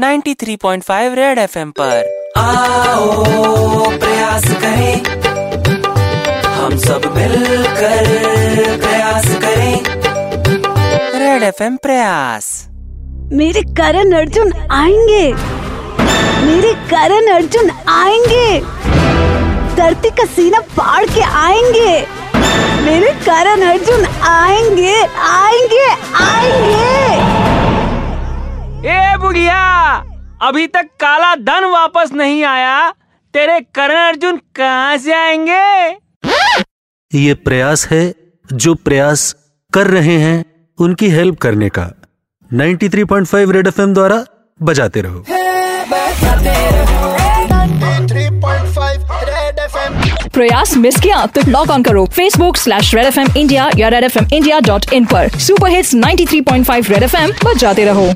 93.5 red FM पर। आओ प्रयास करें। हम सब मिलकर प्रयास करें। रेड एफएम प्रयास। मेरे करण अर्जुन आएँगे। मेरे करण अर्जुन आएँगे। धरती का सीना फाड़ के आएँगे। मेरे करण अर्जुन आएँगे आएँगे। बुढ़िया अभी तक काला धन वापस नहीं आया। तेरे करण अर्जुन कहाँ से आएँगे? ये प्रयास है जो प्रयास कर रहे हैं उनकी हेल्प करने का। 93.5 रेड एफएम द्वारा बजाते रहो। 3.5 प्रयास मिस किया तो लॉग ऑन करो। Facebook slash red F M India या red F M India dot in पर। Super hits 93.5 red F M बजाते रहो।